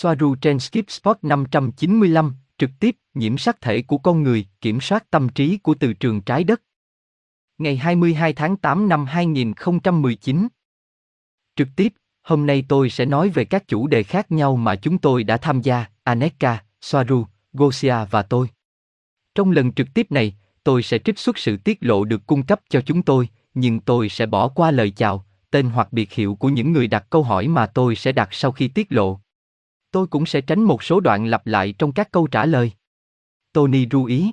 Soaru trên Skip Spot 595, trực tiếp, nhiễm sắc thể của con người, kiểm soát tâm trí của từ trường trái đất. Ngày 22 tháng 8 năm 2019. Trực tiếp, hôm nay tôi sẽ nói về các chủ đề khác nhau mà chúng tôi đã tham gia, Aneka, Soaru, Gosia và tôi. Trong lần trực tiếp này, tôi sẽ trích xuất sự tiết lộ được cung cấp cho chúng tôi, nhưng tôi sẽ bỏ qua lời chào, tên hoặc biệt hiệu của những người đặt câu hỏi mà tôi sẽ đặt sau khi tiết lộ. Tôi cũng sẽ tránh một số đoạn lặp lại trong các câu trả lời. Tony ru ý.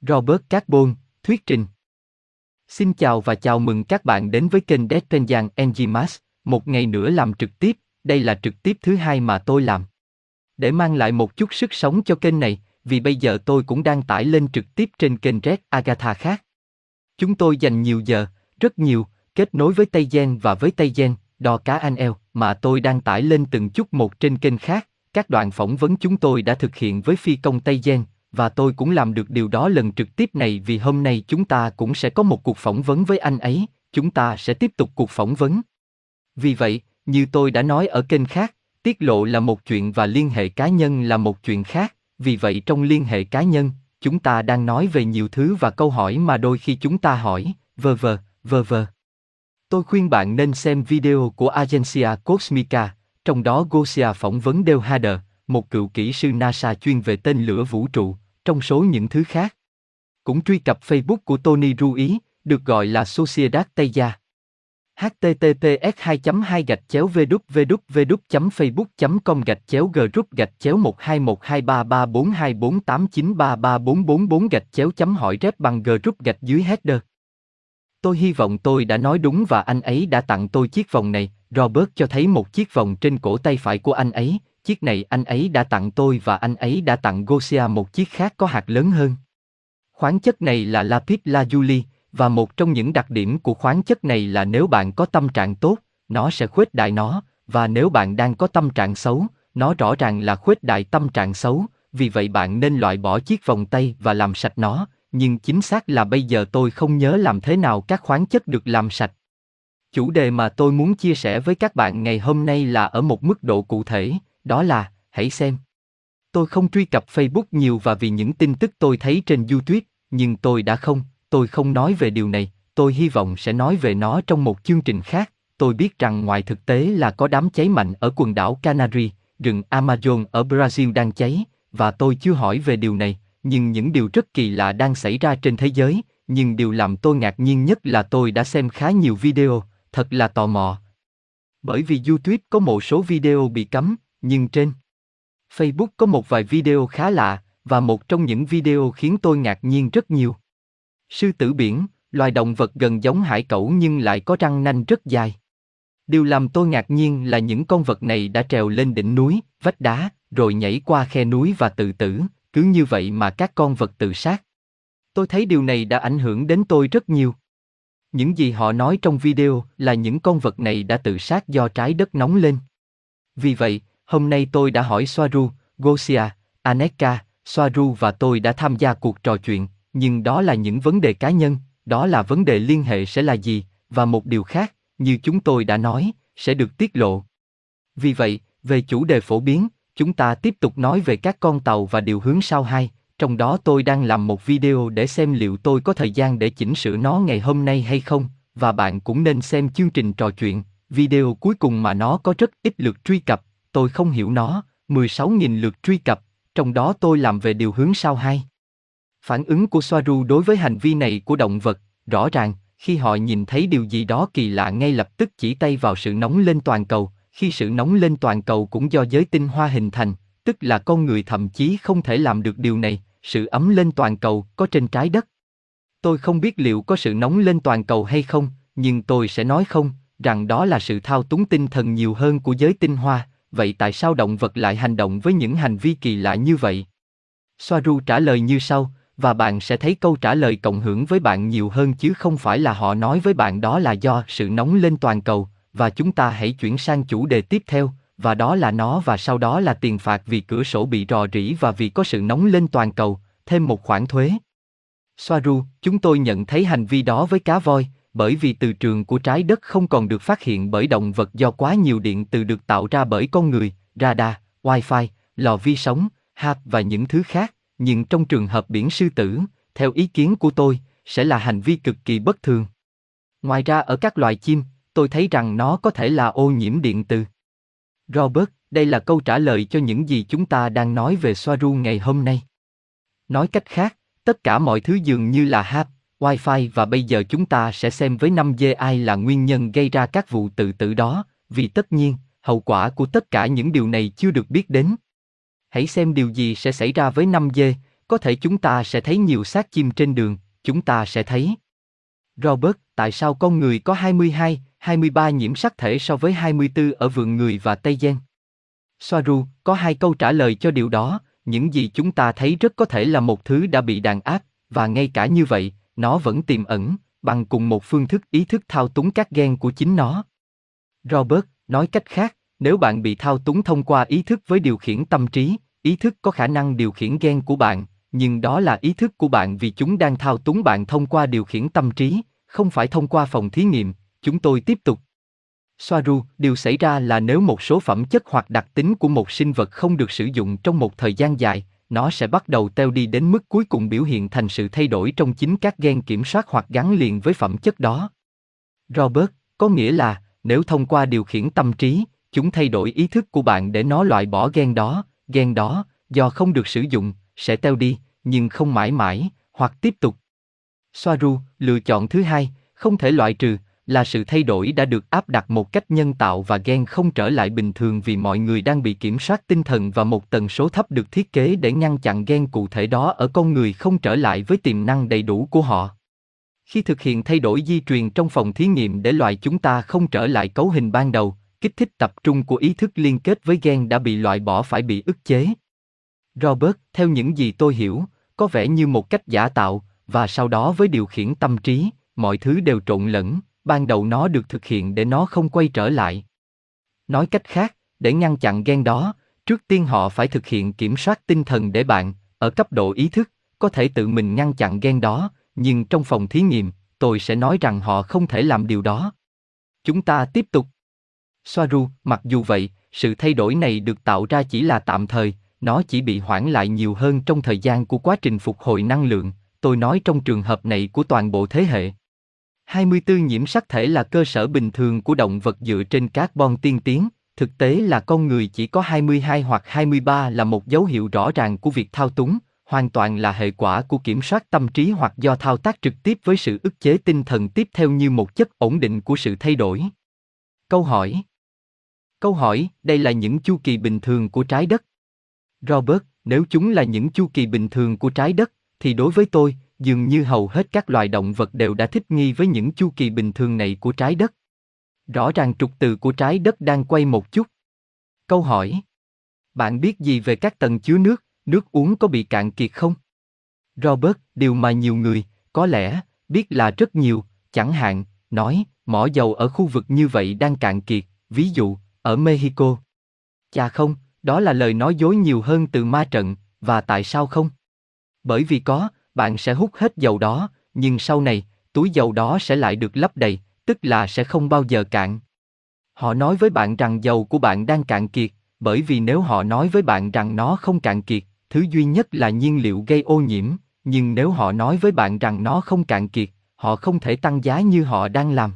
Robert Carbon, thuyết trình. Xin chào và chào mừng các bạn đến với kênh Deadpenjan Enzymas, một ngày nữa làm trực tiếp, đây là trực tiếp thứ hai mà tôi làm. Để mang lại một chút sức sống cho kênh này, vì bây giờ tôi cũng đang tải lên trực tiếp trên kênh Red Agatha khác. Chúng tôi dành nhiều giờ, rất nhiều, kết nối với Tây Gen và với Tây Gen, đò cá anh eo, mà tôi đang tải lên từng chút một trên kênh khác. Các đoạn phỏng vấn chúng tôi đã thực hiện với phi công Tây Gen, và tôi cũng làm được điều đó lần trực tiếp này vì hôm nay chúng ta cũng sẽ có một cuộc phỏng vấn với anh ấy, chúng ta sẽ tiếp tục cuộc phỏng vấn. Vì vậy, như tôi đã nói ở kênh khác, tiết lộ là một chuyện và liên hệ cá nhân là một chuyện khác, vì vậy trong liên hệ cá nhân, chúng ta đang nói về nhiều thứ và câu hỏi mà đôi khi chúng ta hỏi, vờ vờ, vờ vờ. Tôi khuyên bạn nên xem video của Agencia Cosmica, trong đó Gosia phỏng vấn Dale Hader, một cựu kỹ sư NASA chuyên về tên lửa vũ trụ, trong số những thứ khác. Cũng truy cập Facebook của Tony Ruiz, được gọi là Sociedad Tây Gia. https 2 2 gạch chéo www facebook com gạch chéo group gạch chéo 1212334248933444 gạch chéo chấm hỏi rep bằng group gạch dưới header Tôi hy vọng tôi đã nói đúng và anh ấy đã tặng tôi chiếc vòng này. Robert cho thấy một chiếc vòng trên cổ tay phải của anh ấy. Chiếc này anh ấy đã tặng tôi và anh ấy đã tặng Gosia một chiếc khác có hạt lớn hơn. Khoáng chất này là lapis lazuli và một trong những đặc điểm của khoáng chất này là nếu bạn có tâm trạng tốt, nó sẽ khuếch đại nó, và nếu bạn đang có tâm trạng xấu, nó rõ ràng là khuếch đại tâm trạng xấu, vì vậy bạn nên loại bỏ chiếc vòng tay và làm sạch nó, nhưng chính xác là bây giờ tôi không nhớ làm thế nào các khoáng chất được làm sạch. Chủ đề mà tôi muốn chia sẻ với các bạn ngày hôm nay là ở một mức độ cụ thể, đó là, hãy xem. Tôi không truy cập Facebook nhiều và vì những tin tức tôi thấy trên YouTube, nhưng tôi đã không, tôi không nói về điều này, tôi hy vọng sẽ nói về nó trong một chương trình khác. Tôi biết rằng ngoài thực tế là có đám cháy mạnh ở quần đảo Canary, rừng Amazon ở Brazil đang cháy, và tôi chưa hỏi về điều này, nhưng những điều rất kỳ lạ đang xảy ra trên thế giới, nhưng điều làm tôi ngạc nhiên nhất là tôi đã xem khá nhiều video, thật là tò mò. Bởi vì YouTube có một số video bị cấm, nhưng trên Facebook có một vài video khá lạ, và một trong những video khiến tôi ngạc nhiên rất nhiều. Sư tử biển, loài động vật gần giống hải cẩu nhưng lại có răng nanh rất dài. Điều làm tôi ngạc nhiên là những con vật này đã trèo lên đỉnh núi, vách đá, rồi nhảy qua khe núi và tự tử, cứ như vậy mà các con vật tự sát. Tôi thấy điều này đã ảnh hưởng đến tôi rất nhiều. Những gì họ nói trong video là những con vật này đã tự sát do trái đất nóng lên. Vì vậy, hôm nay tôi đã hỏi Soaru, Gosia, Aneka, Soaru và tôi đã tham gia cuộc trò chuyện, nhưng đó là những vấn đề cá nhân, đó là vấn đề liên hệ sẽ là gì, và một điều khác, như chúng tôi đã nói, sẽ được tiết lộ. Vì vậy, về chủ đề phổ biến, Chúng ta tiếp tục nói về các con tàu và điều hướng sau hai, trong đó tôi đang làm một video để xem liệu tôi có thời gian để chỉnh sửa nó ngày hôm nay hay không, và bạn cũng nên xem chương trình trò chuyện, video cuối cùng mà nó có rất ít lượt truy cập, tôi không hiểu nó, 16.000 lượt truy cập, trong đó tôi làm về điều hướng sau hai. Phản ứng của Soaru đối với hành vi này của động vật, rõ ràng, khi họ nhìn thấy điều gì đó kỳ lạ ngay lập tức chỉ tay vào sự nóng lên toàn cầu, khi sự nóng lên toàn cầu cũng do giới tinh hoa hình thành, tức là con người thậm chí không thể làm được điều này, sự ấm lên toàn cầu có trên trái đất. Tôi không biết liệu có sự nóng lên toàn cầu hay không, nhưng tôi sẽ nói không, rằng đó là sự thao túng tinh thần nhiều hơn của giới tinh hoa, vậy tại sao động vật lại hành động với những hành vi kỳ lạ như vậy? Soaru trả lời như sau, và bạn sẽ thấy câu trả lời cộng hưởng với bạn nhiều hơn chứ không phải là họ nói với bạn đó là do sự nóng lên toàn cầu, và chúng ta hãy chuyển sang chủ đề tiếp theo, và đó là nó và sau đó là tiền phạt vì cửa sổ bị rò rỉ và vì có sự nóng lên toàn cầu, thêm một khoản thuế. Soaru, chúng tôi nhận thấy hành vi đó với cá voi, bởi vì từ trường của trái đất không còn được phát hiện bởi động vật do quá nhiều điện từ được tạo ra bởi con người, radar, wifi, lò vi sóng, hạt và những thứ khác, nhưng trong trường hợp biển sư tử, theo ý kiến của tôi, sẽ là hành vi cực kỳ bất thường. Ngoài ra ở các loài chim, tôi thấy rằng nó có thể là ô nhiễm điện từ. Robert, đây là câu trả lời cho những gì chúng ta đang nói về Soaru ngày hôm nay. Nói cách khác, tất cả mọi thứ dường như là HAP, wifi và bây giờ chúng ta sẽ xem với 5G ai là nguyên nhân gây ra các vụ tự tử đó, vì tất nhiên, hậu quả của tất cả những điều này chưa được biết đến. Hãy xem điều gì sẽ xảy ra với 5G, có thể chúng ta sẽ thấy nhiều xác chim trên đường, chúng ta sẽ thấy. Robert, tại sao con người có 22, 23 nhiễm sắc thể so với 24 ở vườn người và Tây Gen? Soaru, có hai câu trả lời cho điều đó, những gì chúng ta thấy rất có thể là một thứ đã bị đàn áp, và ngay cả như vậy, nó vẫn tiềm ẩn, bằng cùng một phương thức ý thức thao túng các gen của chính nó. Robert, nói cách khác, nếu bạn bị thao túng thông qua ý thức với điều khiển tâm trí, ý thức có khả năng điều khiển gen của bạn, nhưng đó là ý thức của bạn vì chúng đang thao túng bạn thông qua điều khiển tâm trí, không phải thông qua phòng thí nghiệm. Chúng tôi tiếp tục. Soaru, điều xảy ra là nếu một số phẩm chất hoặc đặc tính của một sinh vật không được sử dụng trong một thời gian dài, nó sẽ bắt đầu teo đi đến mức cuối cùng biểu hiện thành sự thay đổi trong chính các gen kiểm soát hoặc gắn liền với phẩm chất đó. Robert, có nghĩa là, nếu thông qua điều khiển tâm trí, chúng thay đổi ý thức của bạn để nó loại bỏ gen đó, gen đó, do không được sử dụng, sẽ teo đi, nhưng không mãi mãi, hoặc tiếp tục. Soaru, lựa chọn thứ hai, không thể loại trừ, là sự thay đổi đã được áp đặt một cách nhân tạo và gen không trở lại bình thường vì mọi người đang bị kiểm soát tinh thần và một tần số thấp được thiết kế để ngăn chặn gen cụ thể đó ở con người không trở lại với tiềm năng đầy đủ của họ. Khi thực hiện thay đổi di truyền trong phòng thí nghiệm để loại chúng ta không trở lại cấu hình ban đầu, kích thích tập trung của ý thức liên kết với gen đã bị loại bỏ phải bị ức chế. Robert, theo những gì tôi hiểu, có vẻ như một cách giả tạo, và sau đó với điều khiển tâm trí, mọi thứ đều trộn lẫn, ban đầu nó được thực hiện để nó không quay trở lại. Nói cách khác, để ngăn chặn gen đó, trước tiên họ phải thực hiện kiểm soát tinh thần để bạn, ở cấp độ ý thức, có thể tự mình ngăn chặn gen đó, nhưng trong phòng thí nghiệm, tôi sẽ nói rằng họ không thể làm điều đó. Chúng ta tiếp tục. Soaru, mặc dù vậy, sự thay đổi này được tạo ra chỉ là tạm thời, nó chỉ bị hoãn lại nhiều hơn trong thời gian của quá trình phục hồi năng lượng, tôi nói trong trường hợp này của toàn bộ thế hệ. 24 nhiễm sắc thể là cơ sở bình thường của động vật dựa trên carbon tiên tiến, thực tế là con người chỉ có 22 hoặc 23 là một dấu hiệu rõ ràng của việc thao túng, hoàn toàn là hệ quả của kiểm soát tâm trí hoặc do thao tác trực tiếp với sự ức chế tinh thần tiếp theo như một chất ổn định của sự thay đổi. Câu hỏi Câu hỏi, đây là những chu kỳ bình thường của trái đất. Robert, nếu chúng là những chu kỳ bình thường của trái đất, thì đối với tôi, dường như hầu hết các loài động vật đều đã thích nghi với những chu kỳ bình thường này của trái đất. Rõ ràng trục từ của trái đất đang quay một chút. Câu hỏi. Bạn biết gì về các tầng chứa nước, nước uống có bị cạn kiệt không? Robert, điều mà nhiều người, có lẽ, biết là rất nhiều, chẳng hạn, nói, mỏ dầu ở khu vực như vậy đang cạn kiệt, ví dụ, ở Mexico. Chà không, đó là lời nói dối nhiều hơn từ ma trận, và tại sao không? Bởi vì có, bạn sẽ hút hết dầu đó, nhưng sau này, túi dầu đó sẽ lại được lấp đầy, tức là sẽ không bao giờ cạn. Họ nói với bạn rằng dầu của bạn đang cạn kiệt, bởi vì nếu họ nói với bạn rằng nó không cạn kiệt, thứ duy nhất là nhiên liệu gây ô nhiễm, nhưng nếu họ nói với bạn rằng nó không cạn kiệt, họ không thể tăng giá như họ đang làm.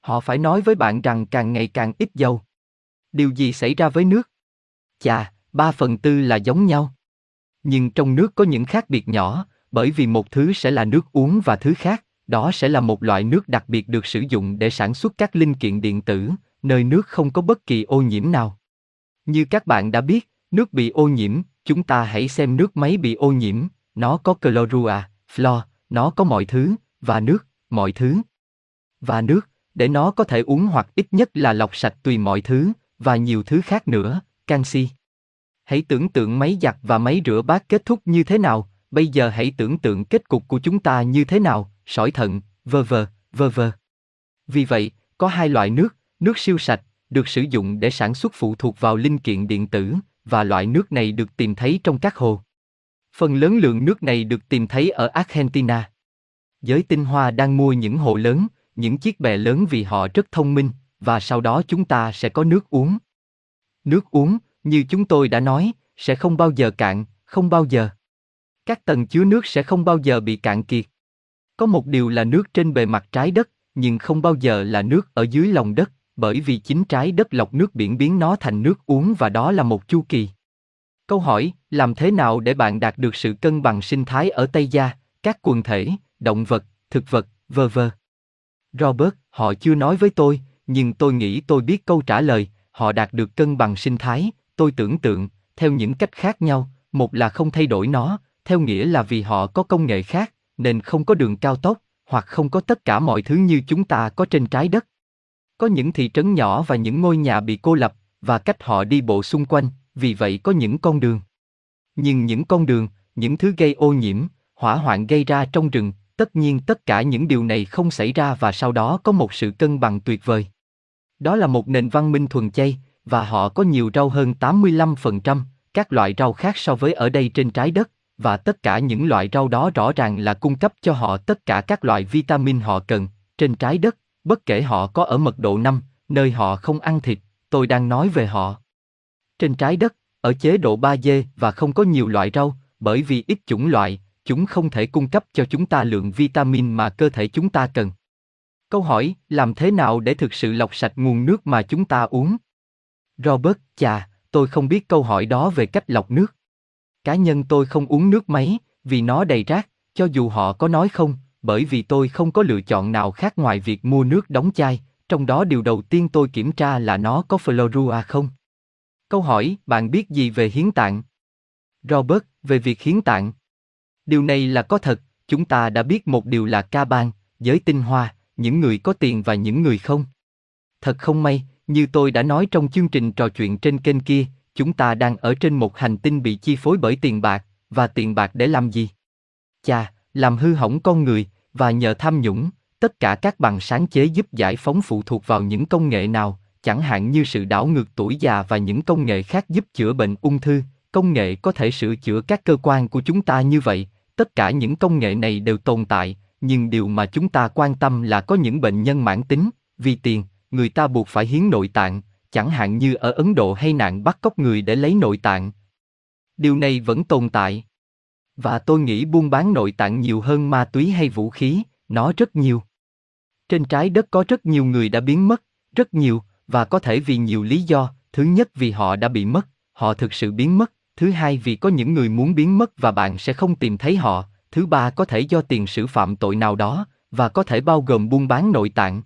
Họ phải nói với bạn rằng càng ngày càng ít dầu. Điều gì xảy ra với nước? Chà, ba phần tư là giống nhau. Nhưng trong nước có những khác biệt nhỏ, bởi vì một thứ sẽ là nước uống và thứ khác, đó sẽ là một loại nước đặc biệt được sử dụng để sản xuất các linh kiện điện tử, nơi nước không có bất kỳ ô nhiễm nào. Như các bạn đã biết, nước bị ô nhiễm, chúng ta hãy xem nước máy bị ô nhiễm, nó có chlorua, flo nó có mọi thứ, và nước, mọi thứ. Và nước, để nó có thể uống hoặc ít nhất là lọc sạch tùy mọi thứ, và nhiều thứ khác nữa, canxi. Hãy tưởng tượng máy giặt và máy rửa bát kết thúc như thế nào, bây giờ hãy tưởng tượng kết cục của chúng ta như thế nào, sỏi thận, vơ vơ, vơ vơ. Vì vậy, có hai loại nước, nước siêu sạch, được sử dụng để sản xuất phụ thuộc vào linh kiện điện tử, và loại nước này được tìm thấy trong các hồ. Phần lớn lượng nước này được tìm thấy ở Argentina. Giới tinh hoa đang mua những hồ lớn, những chiếc bè lớn vì họ rất thông minh, và sau đó chúng ta sẽ có nước uống. Nước uống, như chúng tôi đã nói, sẽ không bao giờ cạn, không bao giờ. Các tầng chứa nước sẽ không bao giờ bị cạn kiệt. Có một điều là nước trên bề mặt trái đất, nhưng không bao giờ là nước ở dưới lòng đất, bởi vì chính trái đất lọc nước biển biến nó thành nước uống và đó là một chu kỳ. Câu hỏi, làm thế nào để bạn đạt được sự cân bằng sinh thái ở Tây Gia, các quần thể, động vật, thực vật, vơ vơ? Robert, họ chưa nói với tôi, nhưng tôi nghĩ tôi biết câu trả lời, họ đạt được cân bằng sinh thái, tôi tưởng tượng, theo những cách khác nhau, một là không thay đổi nó, theo nghĩa là vì họ có công nghệ khác, nên không có đường cao tốc, hoặc không có tất cả mọi thứ như chúng ta có trên trái đất. Có những thị trấn nhỏ và những ngôi nhà bị cô lập, và cách họ đi bộ xung quanh, vì vậy có những con đường. Nhưng những con đường, những thứ gây ô nhiễm, hỏa hoạn gây ra trong rừng, tất nhiên tất cả những điều này không xảy ra và sau đó có một sự cân bằng tuyệt vời. Đó là một nền văn minh thuần chay, và họ có nhiều rau hơn 85%, các loại rau khác so với ở đây trên trái đất, và tất cả những loại rau đó rõ ràng là cung cấp cho họ tất cả các loại vitamin họ cần, trên trái đất, bất kể họ có ở mật độ 5, nơi họ không ăn thịt, tôi đang nói về họ. Trên trái đất, ở chế độ 3D và không có nhiều loại rau, bởi vì ít chủng loại, chúng không thể cung cấp cho chúng ta lượng vitamin mà cơ thể chúng ta cần. Câu hỏi, làm thế nào để thực sự lọc sạch nguồn nước mà chúng ta uống? Robert, chà, tôi không biết câu hỏi đó về cách lọc nước. Cá nhân tôi không uống nước máy, vì nó đầy rác, cho dù họ có nói không, bởi vì tôi không có lựa chọn nào khác ngoài việc mua nước đóng chai, trong đó điều đầu tiên tôi kiểm tra là nó có fluorua không. Câu hỏi, bạn biết gì về hiến tạng? Robert, về việc hiến tạng. Điều này là có thật, chúng ta đã biết một điều là ca bang, giới tinh hoa, những người có tiền và những người không. Thật không may, như tôi đã nói trong chương trình trò chuyện trên kênh kia, chúng ta đang ở trên một hành tinh bị chi phối bởi tiền bạc, và tiền bạc để làm gì? Chà, làm hư hỏng con người, và nhờ tham nhũng, tất cả các bằng sáng chế giúp giải phóng phụ thuộc vào những công nghệ nào, chẳng hạn như sự đảo ngược tuổi già và những công nghệ khác giúp chữa bệnh ung thư, công nghệ có thể sửa chữa các cơ quan của chúng ta như vậy, tất cả những công nghệ này đều tồn tại, nhưng điều mà chúng ta quan tâm là có những bệnh nhân mãn tính, vì tiền, người ta buộc phải hiến nội tạng, chẳng hạn như ở Ấn Độ hay nạn bắt cóc người để lấy nội tạng. Điều này vẫn tồn tại. Và tôi nghĩ buôn bán nội tạng nhiều hơn ma túy hay vũ khí, nó rất nhiều. Trên trái đất có rất nhiều người đã biến mất, rất nhiều, và có thể vì nhiều lý do, thứ nhất vì họ đã bị mất, họ thực sự biến mất, thứ hai vì có những người muốn biến mất và bạn sẽ không tìm thấy họ, thứ ba có thể do tiền sử phạm tội nào đó, và có thể bao gồm buôn bán nội tạng.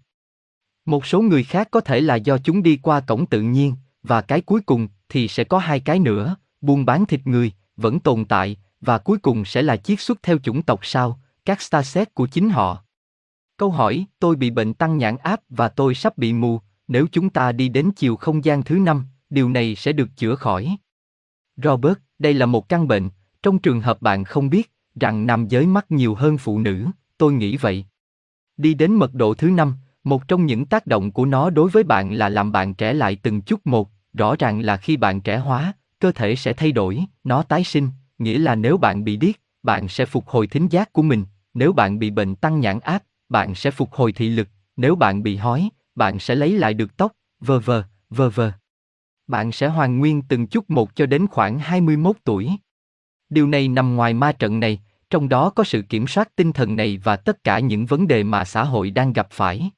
Một số người khác có thể là do chúng đi qua cổng tự nhiên, và cái cuối cùng thì sẽ có hai cái nữa, buôn bán thịt người, vẫn tồn tại, và cuối cùng sẽ là chiết xuất theo chủng tộc sao, các starset của chính họ. Câu hỏi, tôi bị bệnh tăng nhãn áp và tôi sắp bị mù, nếu chúng ta đi đến chiều không gian thứ năm, điều này sẽ được chữa khỏi. Robert, đây là một căn bệnh, trong trường hợp bạn không biết, rằng nam giới mắc nhiều hơn phụ nữ, tôi nghĩ vậy. Đi đến mật độ thứ năm, một trong những tác động của nó đối với bạn là làm bạn trẻ lại từng chút một, rõ ràng là khi bạn trẻ hóa, cơ thể sẽ thay đổi, nó tái sinh, nghĩa là nếu bạn bị điếc, bạn sẽ phục hồi thính giác của mình, nếu bạn bị bệnh tăng nhãn áp, bạn sẽ phục hồi thị lực, nếu bạn bị hói, bạn sẽ lấy lại được tóc, vờ vờ, vờ vờ. Bạn sẽ hoàn nguyên từng chút một cho đến khoảng 21 tuổi. Điều này nằm ngoài ma trận này, trong đó có sự kiểm soát tinh thần này và tất cả những vấn đề mà xã hội đang gặp phải.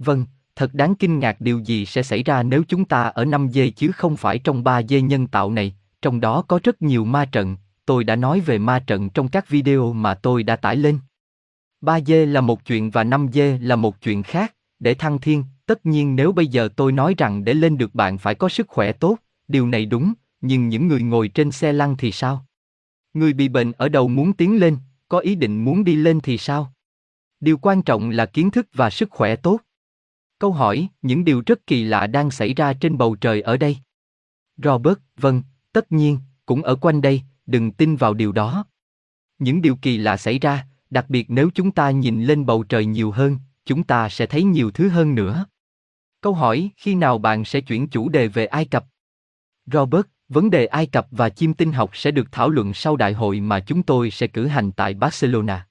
Vâng, thật đáng kinh ngạc điều gì sẽ xảy ra nếu chúng ta ở 5 dê chứ không phải trong 3 dê nhân tạo này, trong đó có rất nhiều ma trận, tôi đã nói về ma trận trong các video mà tôi đã tải lên. 3 dê là một chuyện và 5 dê là một chuyện khác, để thăng thiên, tất nhiên nếu bây giờ tôi nói rằng để lên được bạn phải có sức khỏe tốt, điều này đúng, nhưng những người ngồi trên xe lăn thì sao? Người bị bệnh ở đầu muốn tiến lên, có ý định muốn đi lên thì sao? Điều quan trọng là kiến thức và sức khỏe tốt. Câu hỏi, những điều rất kỳ lạ đang xảy ra trên bầu trời ở đây. Robert, vâng, tất nhiên, cũng ở quanh đây, đừng tin vào điều đó. Những điều kỳ lạ xảy ra, đặc biệt nếu chúng ta nhìn lên bầu trời nhiều hơn, chúng ta sẽ thấy nhiều thứ hơn nữa. Câu hỏi, khi nào bạn sẽ chuyển chủ đề về Ai Cập? Robert, vấn đề Ai Cập và chim tinh học sẽ được thảo luận sau đại hội mà chúng tôi sẽ cử hành tại Barcelona.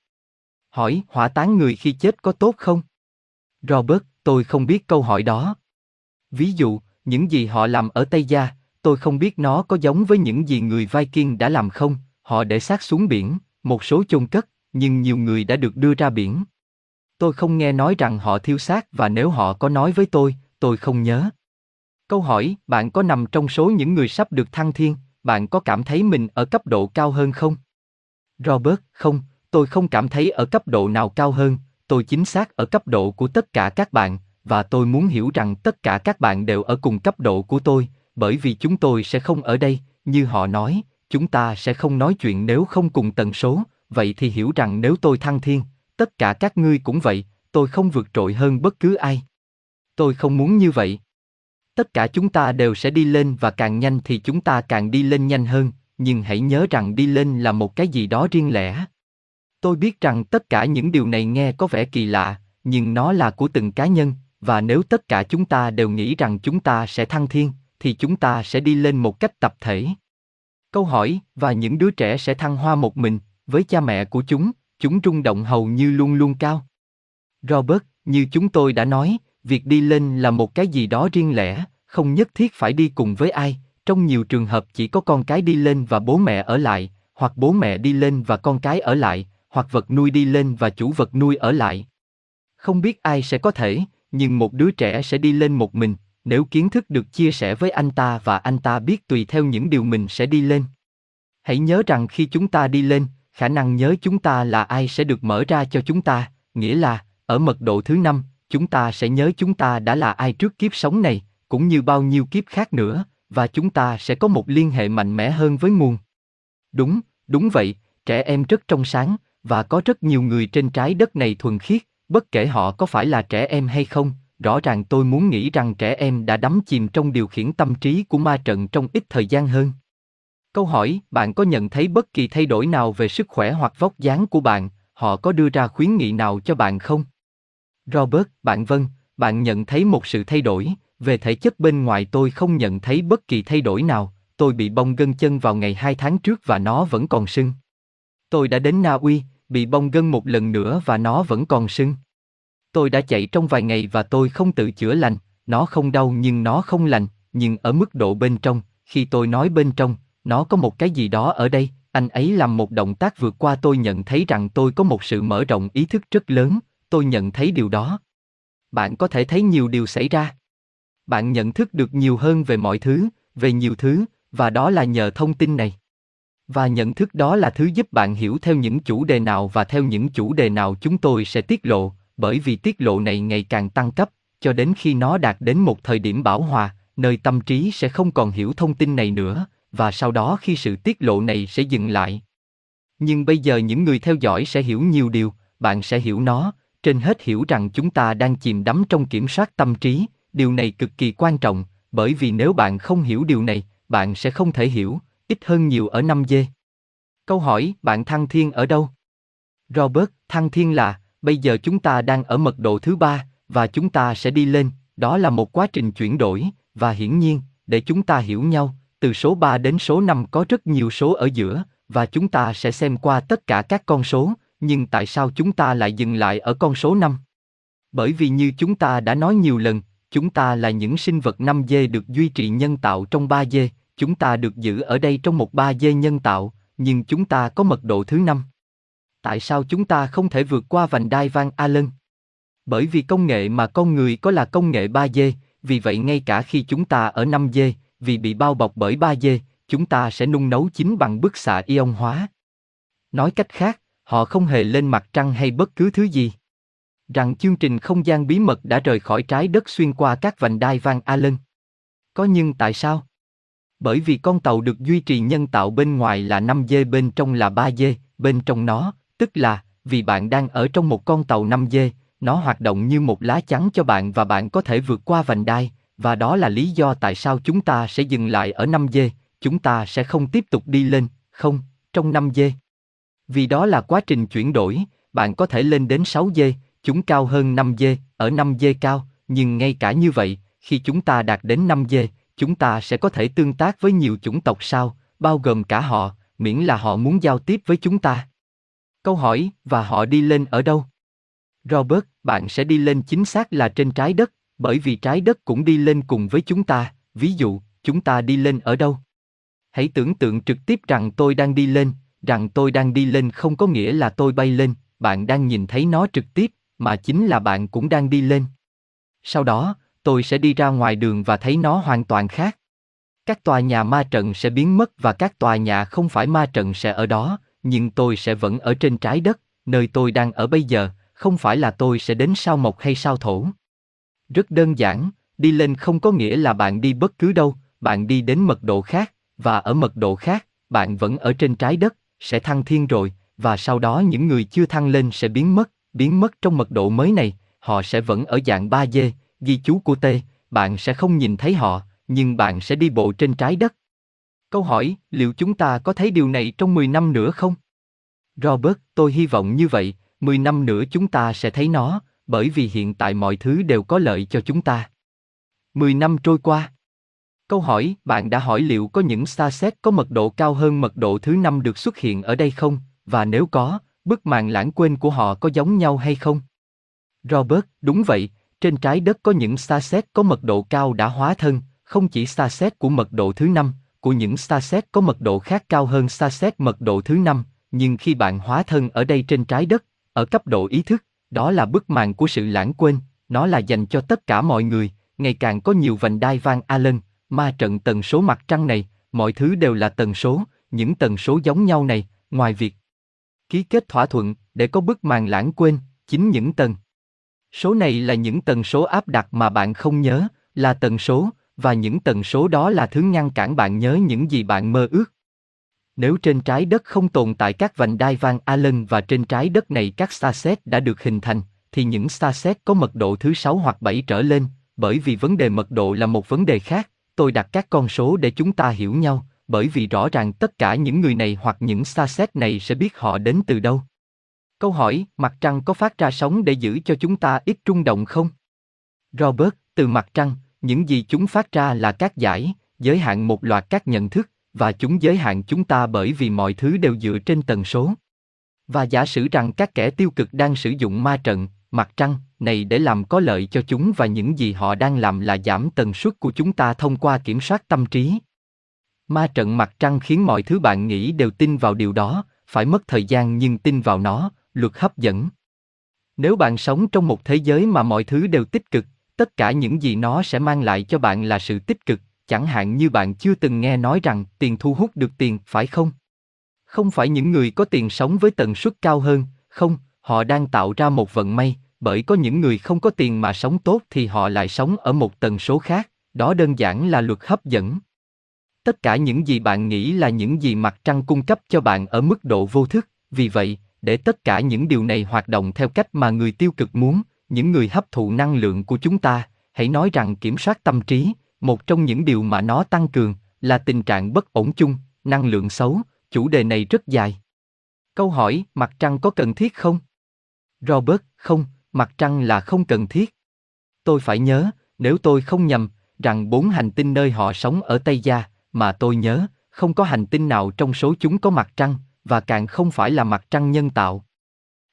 Hỏi, hỏa táng người khi chết có tốt không? Robert, tôi không biết câu hỏi đó. Ví dụ, những gì họ làm ở Tây Gia, tôi không biết nó có giống với những gì người Viking đã làm không, họ để xác xuống biển, một số chôn cất, nhưng nhiều người đã được đưa ra biển. Tôi không nghe nói rằng họ thiêu xác và nếu họ có nói với tôi, tôi không nhớ. Câu hỏi, bạn có nằm trong số những người sắp được thăng thiên, bạn có cảm thấy mình ở cấp độ cao hơn không? Robert, không, tôi không cảm thấy ở cấp độ nào cao hơn, tôi chính xác ở cấp độ của tất cả các bạn, và tôi muốn hiểu rằng tất cả các bạn đều ở cùng cấp độ của tôi, bởi vì chúng tôi sẽ không ở đây, như họ nói, chúng ta sẽ không nói chuyện nếu không cùng tần số, vậy thì hiểu rằng nếu tôi thăng thiên, tất cả các ngươi cũng vậy, tôi không vượt trội hơn bất cứ ai. Tôi không muốn như vậy. Tất cả chúng ta đều sẽ đi lên và càng nhanh thì chúng ta càng đi lên nhanh hơn, nhưng hãy nhớ rằng đi lên là một cái gì đó riêng lẻ. Tôi biết rằng tất cả những điều này nghe có vẻ kỳ lạ, nhưng nó là của từng cá nhân, và nếu tất cả chúng ta đều nghĩ rằng chúng ta sẽ thăng thiên, thì chúng ta sẽ đi lên một cách tập thể. Câu hỏi, và những đứa trẻ sẽ thăng hoa một mình, với cha mẹ của chúng, chúng rung động hầu như luôn luôn cao. Robert, như chúng tôi đã nói, việc đi lên là một cái gì đó riêng lẻ, không nhất thiết phải đi cùng với ai, trong nhiều trường hợp chỉ có con cái đi lên và bố mẹ ở lại, hoặc bố mẹ đi lên và con cái ở lại, hoặc vật nuôi đi lên và chủ vật nuôi ở lại. Không biết ai sẽ có thể, nhưng một đứa trẻ sẽ đi lên một mình, nếu kiến thức được chia sẻ với anh ta và anh ta biết tùy theo những điều mình sẽ đi lên. Hãy nhớ rằng khi chúng ta đi lên, khả năng nhớ chúng ta là ai sẽ được mở ra cho chúng ta, nghĩa là, ở mật độ thứ năm, chúng ta sẽ nhớ chúng ta đã là ai trước kiếp sống này, cũng như bao nhiêu kiếp khác nữa, và chúng ta sẽ có một liên hệ mạnh mẽ hơn với nguồn. Đúng, đúng vậy, trẻ em rất trong sáng, và có rất nhiều người trên trái đất này thuần khiết, bất kể họ có phải là trẻ em hay không, rõ ràng tôi muốn nghĩ rằng trẻ em đã đắm chìm trong điều khiển tâm trí của ma trận trong ít thời gian hơn. Câu hỏi, bạn có nhận thấy bất kỳ thay đổi nào về sức khỏe hoặc vóc dáng của bạn, họ có đưa ra khuyến nghị nào cho bạn không? Robert, bạn vâng, bạn nhận thấy một sự thay đổi, về thể chất bên ngoài tôi không nhận thấy bất kỳ thay đổi nào, tôi bị bong gân chân vào ngày 2 tháng trước và nó vẫn còn sưng. Tôi đã đến Na Uy, bị bong gân một lần nữa và nó vẫn còn sưng. Tôi đã chạy trong vài ngày và tôi không tự chữa lành, nó không đau nhưng nó không lành, nhưng ở mức độ bên trong, khi tôi nói bên trong, nó có một cái gì đó ở đây, anh ấy làm một động tác vượt qua tôi nhận thấy rằng tôi có một sự mở rộng ý thức rất lớn, tôi nhận thấy điều đó. Bạn có thể thấy nhiều điều xảy ra. Bạn nhận thức được nhiều hơn về mọi thứ, về nhiều thứ, và đó là nhờ thông tin này. Và nhận thức đó là thứ giúp bạn hiểu theo những chủ đề nào và theo những chủ đề nào chúng tôi sẽ tiết lộ, bởi vì tiết lộ này ngày càng tăng cấp, cho đến khi nó đạt đến một thời điểm bảo hòa, nơi tâm trí sẽ không còn hiểu thông tin này nữa, và sau đó khi sự tiết lộ này sẽ dừng lại. Nhưng bây giờ những người theo dõi sẽ hiểu nhiều điều, bạn sẽ hiểu nó, trên hết hiểu rằng chúng ta đang chìm đắm trong kiểm soát tâm trí, điều này cực kỳ quan trọng, bởi vì nếu bạn không hiểu điều này, bạn sẽ không thể hiểu, ít hơn nhiều ở năm d Câu hỏi, bạn thăng thiên ở đâu? Robert, thăng thiên là, bây giờ chúng ta đang ở mật độ thứ ba, và chúng ta sẽ đi lên, đó là một quá trình chuyển đổi, và hiển nhiên, để chúng ta hiểu nhau, từ số 3 đến số 5 có rất nhiều số ở giữa, và chúng ta sẽ xem qua tất cả các con số, nhưng tại sao chúng ta lại dừng lại ở con số 5? Bởi vì như chúng ta đã nói nhiều lần, chúng ta là những sinh vật 5D được duy trì nhân tạo trong 3D, chúng ta được giữ ở đây trong một ba dê nhân tạo, nhưng chúng ta có mật độ thứ năm. Tại sao chúng ta không thể vượt qua vành đai Van Allen? Bởi vì công nghệ mà con người có là công nghệ 3D, vì vậy ngay cả khi chúng ta ở 5D, vì bị bao bọc bởi 3D, chúng ta sẽ nung nấu chính bằng bức xạ ion hóa. Nói cách khác, họ không hề lên mặt trăng hay bất cứ thứ gì. Rằng chương trình không gian bí mật đã rời khỏi trái đất xuyên qua các vành đai Van Allen. Có nhưng tại sao? Bởi vì con tàu được duy trì nhân tạo bên ngoài là 5 dê bên trong là 3 dê, bên trong nó, tức là, vì bạn đang ở trong một con tàu 5 dê, nó hoạt động như một lá chắn cho bạn và bạn có thể vượt qua vành đai, và đó là lý do tại sao chúng ta sẽ dừng lại ở 5 dê, chúng ta sẽ không tiếp tục đi lên, không, trong 5 dê. Vì đó là quá trình chuyển đổi, bạn có thể lên đến 6 dê, chúng cao hơn 5 dê, ở 5 dê cao, nhưng ngay cả như vậy, khi chúng ta đạt đến 5 dê, chúng ta sẽ có thể tương tác với nhiều chủng tộc sao, bao gồm cả họ, miễn là họ muốn giao tiếp với chúng ta. Câu hỏi, và họ đi lên ở đâu? Robert, bạn sẽ đi lên chính xác là trên trái đất, bởi vì trái đất cũng đi lên cùng với chúng ta, ví dụ, chúng ta đi lên ở đâu? Hãy tưởng tượng trực tiếp rằng tôi đang đi lên, rằng tôi đang đi lên không có nghĩa là tôi bay lên, bạn đang nhìn thấy nó trực tiếp, mà chính là bạn cũng đang đi lên. Sau đó, tôi sẽ đi ra ngoài đường và thấy nó hoàn toàn khác. Các tòa nhà ma trận sẽ biến mất và các tòa nhà không phải ma trận sẽ ở đó, nhưng tôi sẽ vẫn ở trên trái đất, nơi tôi đang ở bây giờ, không phải là tôi sẽ đến sao mộc hay sao thổ. Rất đơn giản, đi lên không có nghĩa là bạn đi bất cứ đâu, bạn đi đến mật độ khác, và ở mật độ khác, bạn vẫn ở trên trái đất, sẽ thăng thiên rồi, và sau đó những người chưa thăng lên sẽ biến mất, biến mất trong mật độ mới này, họ sẽ vẫn ở dạng 3D, ghi chú của T, bạn sẽ không nhìn thấy họ, nhưng bạn sẽ đi bộ trên trái đất. Câu hỏi, liệu chúng ta có thấy điều này trong 10 năm nữa không? Robert, tôi hy vọng như vậy, 10 năm nữa chúng ta sẽ thấy nó, bởi vì hiện tại mọi thứ đều có lợi cho chúng ta. 10 năm trôi qua. Câu hỏi, bạn đã hỏi liệu có những xa xét có mật độ cao hơn mật độ thứ năm được xuất hiện ở đây không, và nếu có, bức màn lãng quên của họ có giống nhau hay không? Robert, đúng vậy, trên trái đất có những xa xét có mật độ cao đã hóa thân, không chỉ xa xét của mật độ thứ năm, của những xa xét có mật độ khác cao hơn xa xét mật độ thứ năm, nhưng khi bạn hóa thân ở đây trên trái đất, ở cấp độ ý thức, đó là bức màn của sự lãng quên, nó là dành cho tất cả mọi người, ngày càng có nhiều vành đai Van Allen, ma trận tần số mặt trăng này, mọi thứ đều là tần số, những tần số giống nhau này, ngoài việc ký kết thỏa thuận để có bức màn lãng quên, chính những tần. Số này là những tần số áp đặt mà bạn không nhớ, là tần số, và những tần số đó là thứ ngăn cản bạn nhớ những gì bạn mơ ước. Nếu trên trái đất không tồn tại các vành đai Van Allen và trên trái đất này các starset đã được hình thành, thì những starset có mật độ thứ 6 hoặc 7 trở lên, bởi vì vấn đề mật độ là một vấn đề khác, tôi đặt các con số để chúng ta hiểu nhau, bởi vì rõ ràng tất cả những người này hoặc những starset này sẽ biết họ đến từ đâu. Câu hỏi, mặt trăng có phát ra sóng để giữ cho chúng ta ít rung động không? Robert, từ mặt trăng, những gì chúng phát ra là các giải, giới hạn một loạt các nhận thức, và chúng giới hạn chúng ta bởi vì mọi thứ đều dựa trên tần số. Và giả sử rằng các kẻ tiêu cực đang sử dụng ma trận, mặt trăng, này để làm có lợi cho chúng và những gì họ đang làm là giảm tần suất của chúng ta thông qua kiểm soát tâm trí. Ma trận mặt trăng khiến mọi thứ bạn nghĩ đều tin vào điều đó, phải mất thời gian nhưng tin vào nó, luật hấp dẫn. Nếu bạn sống trong một thế giới mà mọi thứ đều tích cực, tất cả những gì nó sẽ mang lại cho bạn là sự tích cực, chẳng hạn như bạn chưa từng nghe nói rằng tiền thu hút được tiền, phải không? Không phải những người có tiền sống với tần suất cao hơn, không, họ đang tạo ra một vận may, bởi có những người không có tiền mà sống tốt thì họ lại sống ở một tần số khác, đó đơn giản là luật hấp dẫn. Tất cả những gì bạn nghĩ là những gì mặt trăng cung cấp cho bạn ở mức độ vô thức, vì vậy, để tất cả những điều này hoạt động theo cách mà người tiêu cực muốn, những người hấp thụ năng lượng của chúng ta, hãy nói rằng kiểm soát tâm trí, một trong những điều mà nó tăng cường là tình trạng bất ổn chung, năng lượng xấu, chủ đề này rất dài. Câu hỏi, mặt trăng có cần thiết không? Robert, không, mặt trăng là không cần thiết. Tôi phải nhớ, nếu tôi không nhầm, rằng bốn hành tinh nơi họ sống ở Tây Gia, mà tôi nhớ, không có hành tinh nào trong số chúng có mặt trăng, và càng không phải là mặt trăng nhân tạo.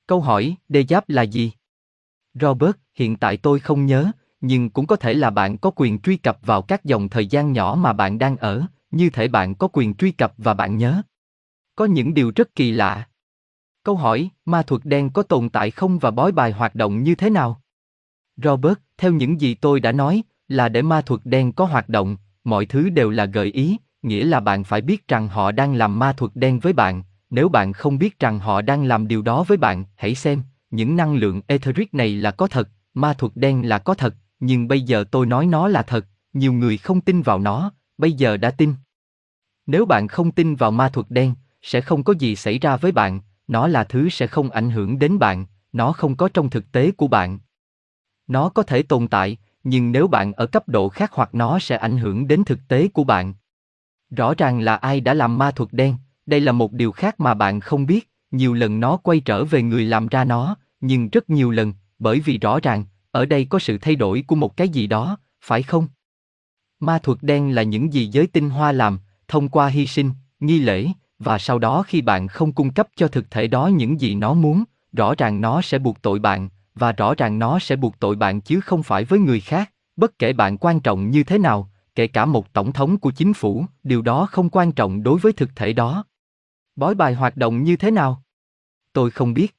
Câu hỏi, đê giáp là gì? Robert, hiện tại tôi không nhớ, nhưng cũng có thể là bạn có quyền truy cập vào các dòng thời gian nhỏ mà bạn đang ở, như thể bạn có quyền truy cập và bạn nhớ. Có những điều rất kỳ lạ. Câu hỏi, ma thuật đen có tồn tại không và bói bài hoạt động như thế nào? Robert, theo những gì tôi đã nói, là để ma thuật đen có hoạt động, mọi thứ đều là gợi ý, nghĩa là bạn phải biết rằng họ đang làm ma thuật đen với bạn, nếu bạn không biết rằng họ đang làm điều đó với bạn, hãy xem, những năng lượng etheric này là có thật, ma thuật đen là có thật, nhưng bây giờ tôi nói nó là thật, nhiều người không tin vào nó, bây giờ đã tin. Nếu bạn không tin vào ma thuật đen, sẽ không có gì xảy ra với bạn, nó là thứ sẽ không ảnh hưởng đến bạn, nó không có trong thực tế của bạn. Nó có thể tồn tại, nhưng nếu bạn ở cấp độ khác hoặc nó sẽ ảnh hưởng đến thực tế của bạn. Rõ ràng là ai đã làm ma thuật đen, đây là một điều khác mà bạn không biết, nhiều lần nó quay trở về người làm ra nó, nhưng rất nhiều lần, bởi vì rõ ràng, ở đây có sự thay đổi của một cái gì đó, phải không? Ma thuật đen là những gì giới tinh hoa làm, thông qua hy sinh, nghi lễ, và sau đó khi bạn không cung cấp cho thực thể đó những gì nó muốn, rõ ràng nó sẽ buộc tội bạn, và rõ ràng nó sẽ buộc tội bạn chứ không phải với người khác, bất kể bạn quan trọng như thế nào, kể cả một tổng thống của chính phủ, điều đó không quan trọng đối với thực thể đó. Bói bài hoạt động như thế nào? Tôi không biết.